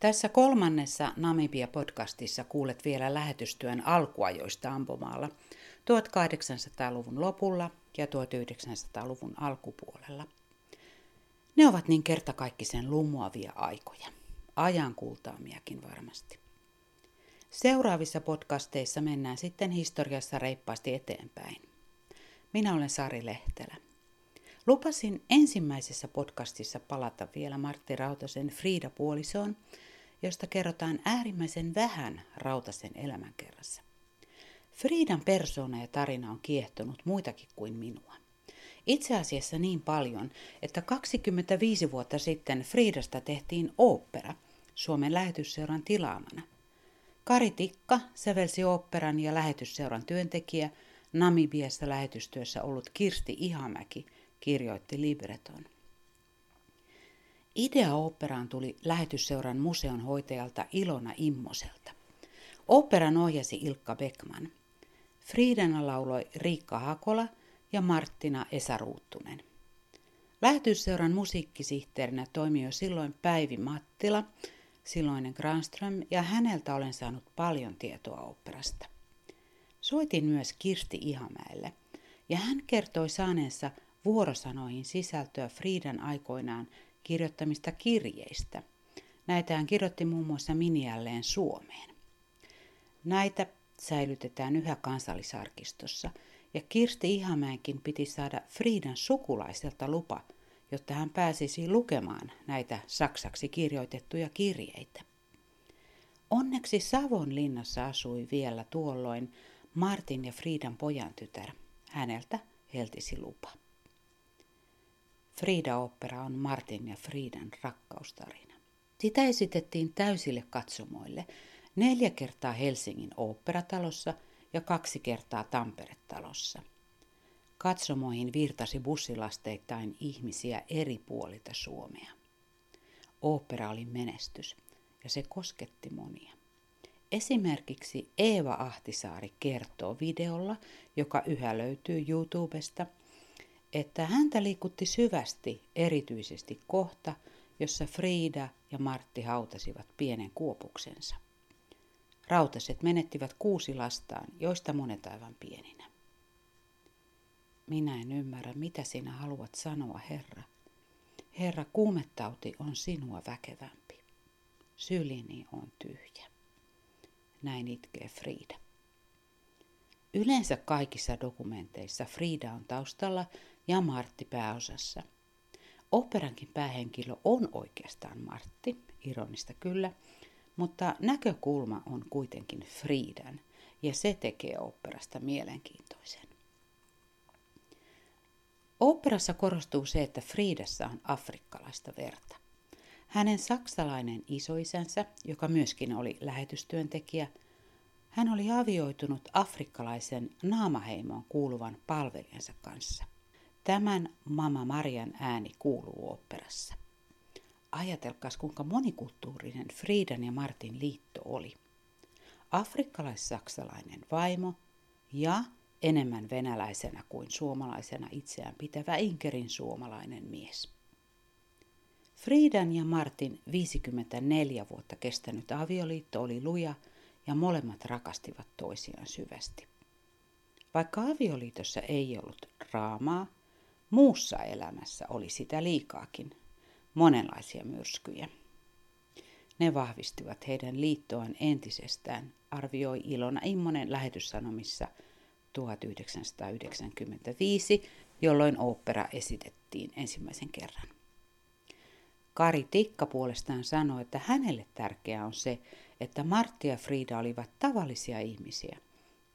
Tässä kolmannessa Namibia-podcastissa kuulet vielä lähetystyön alkuajoista Ampomaalla 1800-luvun lopulla ja 1900-luvun alkupuolella. Ne ovat niin kertakaikkisen lumuavia aikoja, ajan kultaamiakin varmasti. Seuraavissa podcasteissa mennään sitten historiassa reippaasti eteenpäin. Minä olen Sari Lehtelä. Lupasin ensimmäisessä podcastissa palata vielä Martti Rautasen Frida puolisoon, josta kerrotaan äärimmäisen vähän Rautasen elämänkerrassa. Friidan persoona ja tarina on kiehtonut muitakin kuin minua. Itse asiassa niin paljon, että 25 vuotta sitten Friidasta tehtiin opera Suomen lähetysseuran tilaamana. Kari Tikka sävelsi oopperan ja lähetysseuran työntekijä, Namibiassa lähetystyössä ollut Kirsti Ihamäki kirjoitti libreton. Idea oopperaan tuli lähetysseuran museon hoitajalta Ilona Immoselta. Oopperan ohjasi Ilkka Beckman. Friidana lauloi Riikka Hakola ja Marttina Esaruuttunen. Lähetysseuran musiikkisihteerinä toimi jo silloin Päivi Mattila, silloinen Granström, ja häneltä olen saanut paljon tietoa oopperasta. Soitin myös Kirsti Ihamäelle, ja hän kertoi saaneensa vuorosanoihin sisältöä Friidan aikoinaan kirjoittamista kirjeistä. Näitä hän kirjoitti muun muassa Miniälleen Suomeen. Näitä säilytetään yhä kansallisarkistossa, ja Kirsti Ihamäenkin piti saada Friidan sukulaiselta lupa, jotta hän pääsisi lukemaan näitä saksaksi kirjoitettuja kirjeitä. Onneksi Savon linnassa asui vielä tuolloin Martin ja Friidan pojan tytär. Häneltä heltisi lupa. Frida-opera on Martin ja Fridan rakkaustarina. Sitä esitettiin täysille katsomoille neljä kertaa Helsingin oopperatalossa ja kaksi kertaa Tampere-talossa. Katsomoihin virtasi bussilasteittain ihmisiä eri puolilta Suomea. Opera oli menestys ja se kosketti monia. Esimerkiksi Eeva Ahtisaari kertoo videolla, joka yhä löytyy YouTubesta – että häntä liikutti syvästi erityisesti kohta, jossa Frida ja Martti hautasivat pienen kuopuksensa. Rautaset menettivät kuusi lastaan, joista monet aivan pieninä. Minä en ymmärrä, mitä sinä haluat sanoa, Herra. Herra, kuumettauti on sinua väkevämpi. Sylini on tyhjä. Näin itkee Frida. Yleensä kaikissa dokumenteissa Frida on taustalla ja Martti pääosassa. Operankin päähenkilö on oikeastaan Martti, ironista kyllä, mutta näkökulma on kuitenkin Friidan ja se tekee operasta mielenkiintoisen. Operassa korostuu se, että Friidassa on afrikkalaista verta. Hänen saksalainen isoisänsä, joka myöskin oli lähetystyöntekijä, hän oli avioitunut afrikkalaisen naamaheimoon kuuluvan palvelijansa kanssa – Tämän Mama Marian ääni kuuluu oopperassa. Ajatelkaas, kuinka monikulttuurinen Friidan ja Martin liitto oli. Afrikkalais-saksalainen vaimo ja enemmän venäläisenä kuin suomalaisena itseään pitävä Inkerin suomalainen mies. Friidan ja Martin 54 vuotta kestänyt avioliitto oli luja ja molemmat rakastivat toisiaan syvästi. Vaikka avioliitossa ei ollut draamaa, Muussa elämässä oli sitä liikaakin, monenlaisia myrskyjä. Ne vahvistivat heidän liittoaan entisestään, arvioi Ilona Immonen lähetyssanomissa 1995, jolloin opera esitettiin ensimmäisen kerran. Kari Tikka puolestaan sanoi, että hänelle tärkeää on se, että Martti ja Frida olivat tavallisia ihmisiä,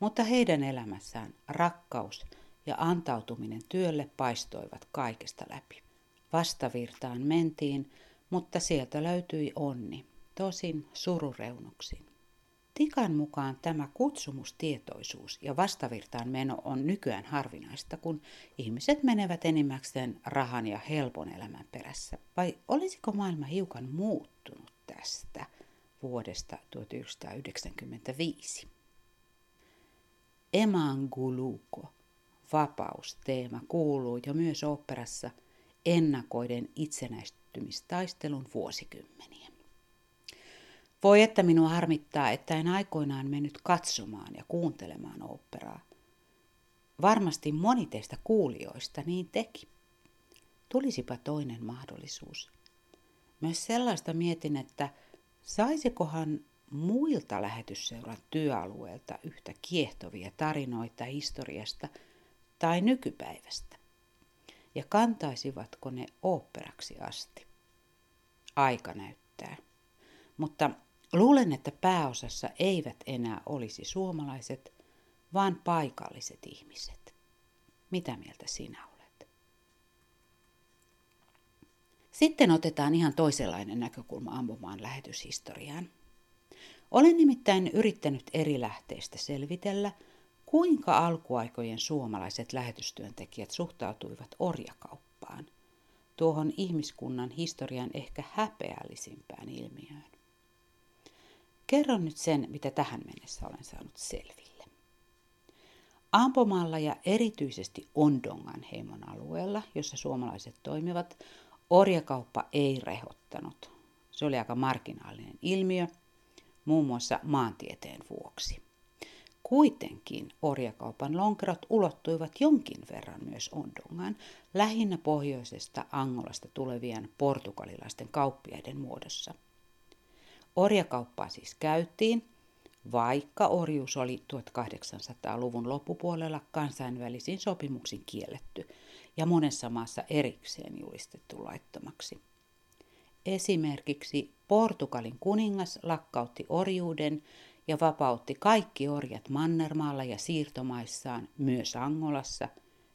mutta heidän elämässään rakkaus – ja antautuminen työlle paistoivat kaikesta läpi. Vastavirtaan mentiin, mutta sieltä löytyi onni, tosin surureunuksin. Tikan mukaan tämä kutsumustietoisuus ja vastavirtaan meno on nykyään harvinaista, kun ihmiset menevät enimmäkseen rahan ja helpon elämän perässä. Vai olisiko maailma hiukan muuttunut tästä vuodesta 1995? Emanguluko vapausteema kuuluu jo myös oopperassa ennakoiden itsenäistymistaistelun vuosikymmeniä. Voi että minua harmittaa, että en aikoinaan mennyt katsomaan ja kuuntelemaan oopperaa. Varmasti moni teistä kuulijoista niin teki. Tulisipa toinen mahdollisuus. Myös sellaista mietin, että saisikohan muilta lähetysseuran työalueelta yhtä kiehtovia tarinoita historiasta tai nykypäivästä? Ja kantaisivatko ne oopperaksi asti? Aika näyttää. Mutta luulen, että pääosassa eivät enää olisi suomalaiset, vaan paikalliset ihmiset. Mitä mieltä sinä olet? Sitten otetaan ihan toisenlainen näkökulma ampumaan lähetyshistoriaan. Olen nimittäin yrittänyt eri lähteistä selvitellä, kuinka alkuaikojen suomalaiset lähetystyöntekijät suhtautuivat orjakauppaan, tuohon ihmiskunnan historian ehkä häpeällisimpään ilmiöön. Kerron nyt sen, mitä tähän mennessä olen saanut selville. Ampomaalla ja erityisesti Ondongan heimon alueella, jossa suomalaiset toimivat, orjakauppa ei rehottanut. Se oli aika marginaalinen ilmiö – muun muassa maantieteen vuoksi. Kuitenkin orjakaupan lonkerot ulottuivat jonkin verran myös Ondongaan, lähinnä pohjoisesta Angolasta tulevien portugalilaisten kauppiaiden muodossa. Orjakauppaa siis käytiin, vaikka orjuus oli 1800-luvun loppupuolella kansainvälisin sopimuksin kielletty ja monessa maassa erikseen julistettu laittomaksi. Esimerkiksi Portugalin kuningas lakkautti orjuuden ja vapautti kaikki orjat Mannermaalla ja siirtomaissaan, myös Angolassa,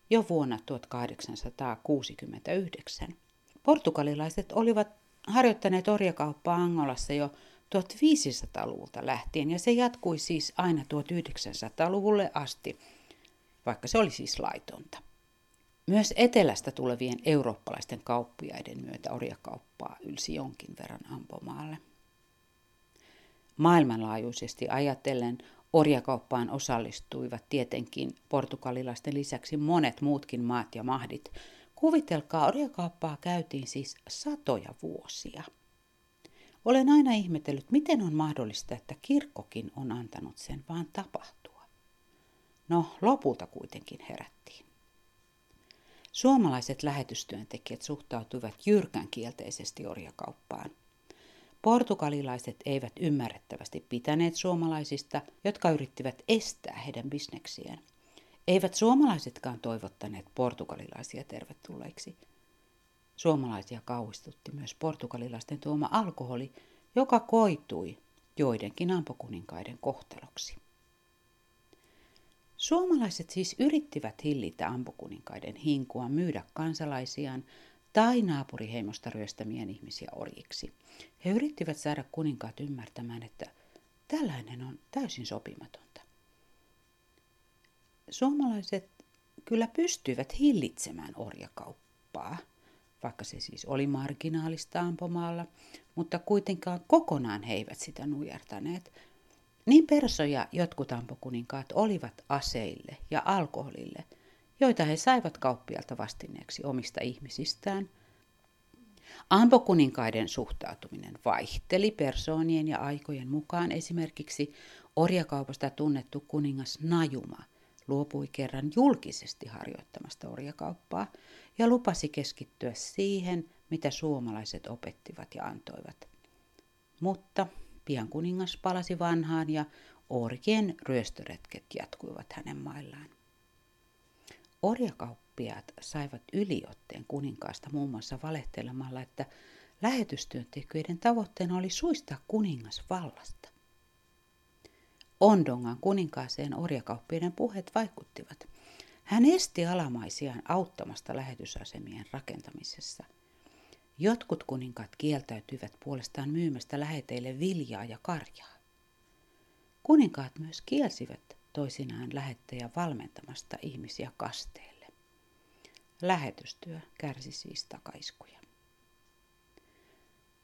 jo vuonna 1869. Portugalilaiset olivat harjoittaneet orjakauppaa Angolassa jo 1500-luvulta lähtien ja se jatkui siis aina 1900-luvulle asti, vaikka se oli siis laitonta. Myös etelästä tulevien eurooppalaisten kauppiaiden myötä orjakauppaa ylsi jonkin verran Ampomaalle. Maailmanlaajuisesti ajatellen orjakauppaan osallistuivat tietenkin portugalilaisten lisäksi monet muutkin maat ja mahdit. Kuvitelkaa, orjakauppaa käytiin siis satoja vuosia. Olen aina ihmetellyt, miten on mahdollista, että kirkkokin on antanut sen vaan tapahtua. No, lopulta kuitenkin herättiin. Suomalaiset lähetystyöntekijät suhtautuivat jyrkän kielteisesti orjakauppaan. Portugalilaiset eivät ymmärrettävästi pitäneet suomalaisista, jotka yrittivät estää heidän bisneksiään. Eivät suomalaisetkaan toivottaneet portugalilaisia tervetulleiksi. Suomalaisia kauhistutti myös portugalilaisten tuoma alkoholi, joka koitui joidenkin ampokuninkaiden kohteloksi. Suomalaiset siis yrittivät hillitä ampukuninkaiden hinkua myydä kansalaisiaan tai naapuriheimosta ryöstämien ihmisiä orjiksi. He yrittivät saada kuninkaat ymmärtämään, että tällainen on täysin sopimatonta. Suomalaiset kyllä pystyivät hillitsemään orjakauppaa, vaikka se siis oli marginaalista ampomaalla, mutta kuitenkaan kokonaan he eivät sitä nujertaneet – niin persoja jotkut ampokuninkaat olivat aseille ja alkoholille, joita he saivat kauppialta vastineeksi omista ihmisistään. Ampokuninkaiden suhtautuminen vaihteli persoonien ja aikojen mukaan esimerkiksi orjakaupasta tunnettu kuningas Najuma luopui kerran julkisesti harjoittamasta orjakauppaa ja lupasi keskittyä siihen, mitä suomalaiset opettivat ja antoivat. Mutta Pian kuningas palasi vanhaan ja orkien ryöstöretket jatkuivat hänen maillaan. Orjakauppiaat saivat yliotteen kuninkaasta muun muassa valehtelemalla, että lähetystyöntekijöiden tavoitteena oli suistaa kuningas vallasta. Ondongan kuninkaaseen orjakauppiaiden puheet vaikuttivat. Hän esti alamaisiaan auttamasta lähetysasemien rakentamisessa – Jotkut kuninkaat kieltäytyivät puolestaan myymästä läheteille viljaa ja karjaa. Kuninkaat myös kielsivät toisinaan lähettejä valmentamasta ihmisiä kasteelle. Lähetystyö kärsi siis takaiskuja.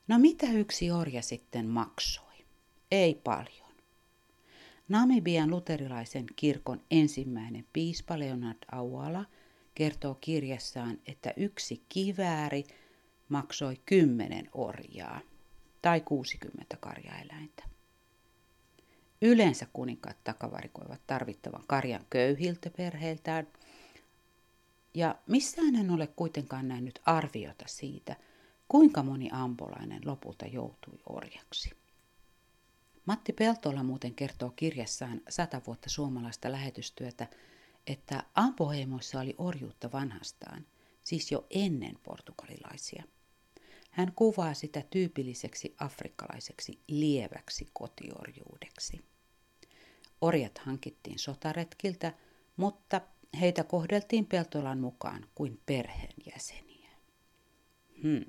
No mitä yksi orja sitten maksoi? Ei paljon. Namibian luterilaisen kirkon ensimmäinen piispa Leonard Auala kertoo kirjassaan, että yksi kivääri – maksoi kymmenen orjaa tai 60 karjaeläintä. Yleensä kuninkaat takavarikoivat tarvittavan karjan köyhiltä perheiltään, ja missään en ole kuitenkaan nähnyt arviota siitä, kuinka moni ambolainen lopulta joutui orjaksi. Matti Peltola muuten kertoo kirjassaan sata vuotta suomalaista lähetystyötä, että ampoheimoissa oli orjuutta vanhastaan, siis jo ennen portugalilaisia. Hän kuvaa sitä tyypilliseksi afrikkalaiseksi lieväksi kotiorjuudeksi. Orjat hankittiin sotaretkiltä, mutta heitä kohdeltiin Peltolan mukaan kuin perheenjäseniä. Hmm.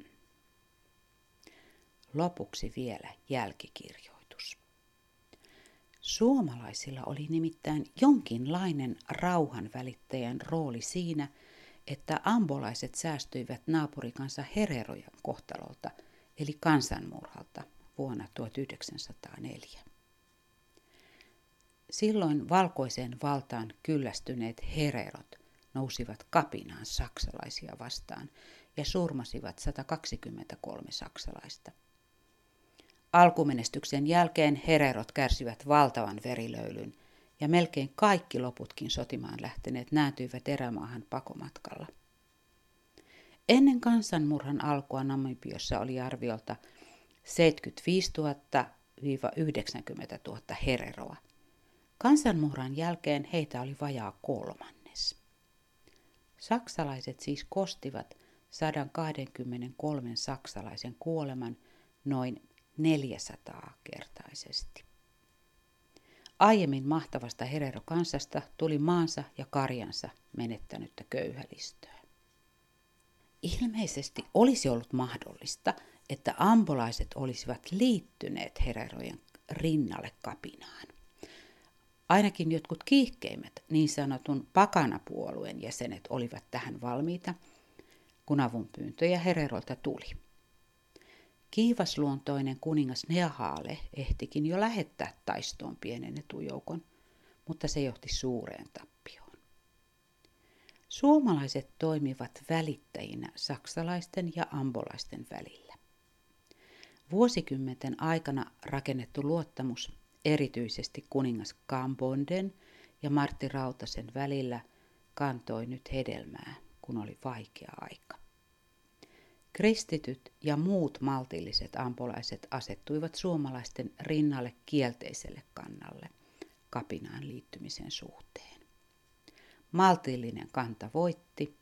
Lopuksi vielä jälkikirjoitus. Suomalaisilla oli nimittäin jonkinlainen rauhanvälittäjän rooli siinä, että ambolaiset säästyivät naapurikansa Hererojan kohtalolta, eli kansanmurhalta vuonna 1904. Silloin valkoiseen valtaan kyllästyneet hererot nousivat kapinaan saksalaisia vastaan ja surmasivat 123 saksalaista. Alkumenestyksen jälkeen hererot kärsivät valtavan verilöylyn ja melkein kaikki loputkin sotimaan lähteneet nääntyivät erämaahan pakomatkalla. Ennen kansanmurhan alkua Namibiossa oli arviolta 75 000-90 000 hereroa. Kansanmurhan jälkeen heitä oli vajaa kolmannes. Saksalaiset siis kostivat 123 saksalaisen kuoleman noin 400-kertaisesti. Aiemmin mahtavasta Herero-kansasta tuli maansa ja karjansa menettänyttä köyhälistöä. Ilmeisesti olisi ollut mahdollista, että ambolaiset olisivat liittyneet Hererojen rinnalle kapinaan. Ainakin jotkut kiihkeimmät niin sanotun pakanapuolueen jäsenet olivat tähän valmiita, kun avunpyyntöjä Hererolta tuli. Kiivasluontoinen kuningas Nehaale ehtikin jo lähettää taistoon pienen etujoukon, mutta se johti suureen tappioon. Suomalaiset toimivat välittäjinä saksalaisten ja ambolaisten välillä. Vuosikymmenten aikana rakennettu luottamus erityisesti kuningas Kambonden ja Martti Rautasen välillä kantoi nyt hedelmää, kun oli vaikea aika. Kristityt ja muut maltilliset ampolaiset asettuivat suomalaisten rinnalle kielteiselle kannalle kapinaan liittymisen suhteen. Maltillinen kanta voitti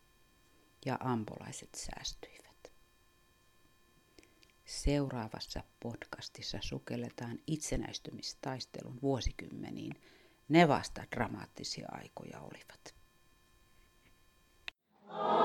ja ampolaiset säästyivät. Seuraavassa podcastissa sukelletaan itsenäistymistaistelun vuosikymmeniin. Ne vasta dramaattisia aikoja olivat. Oh.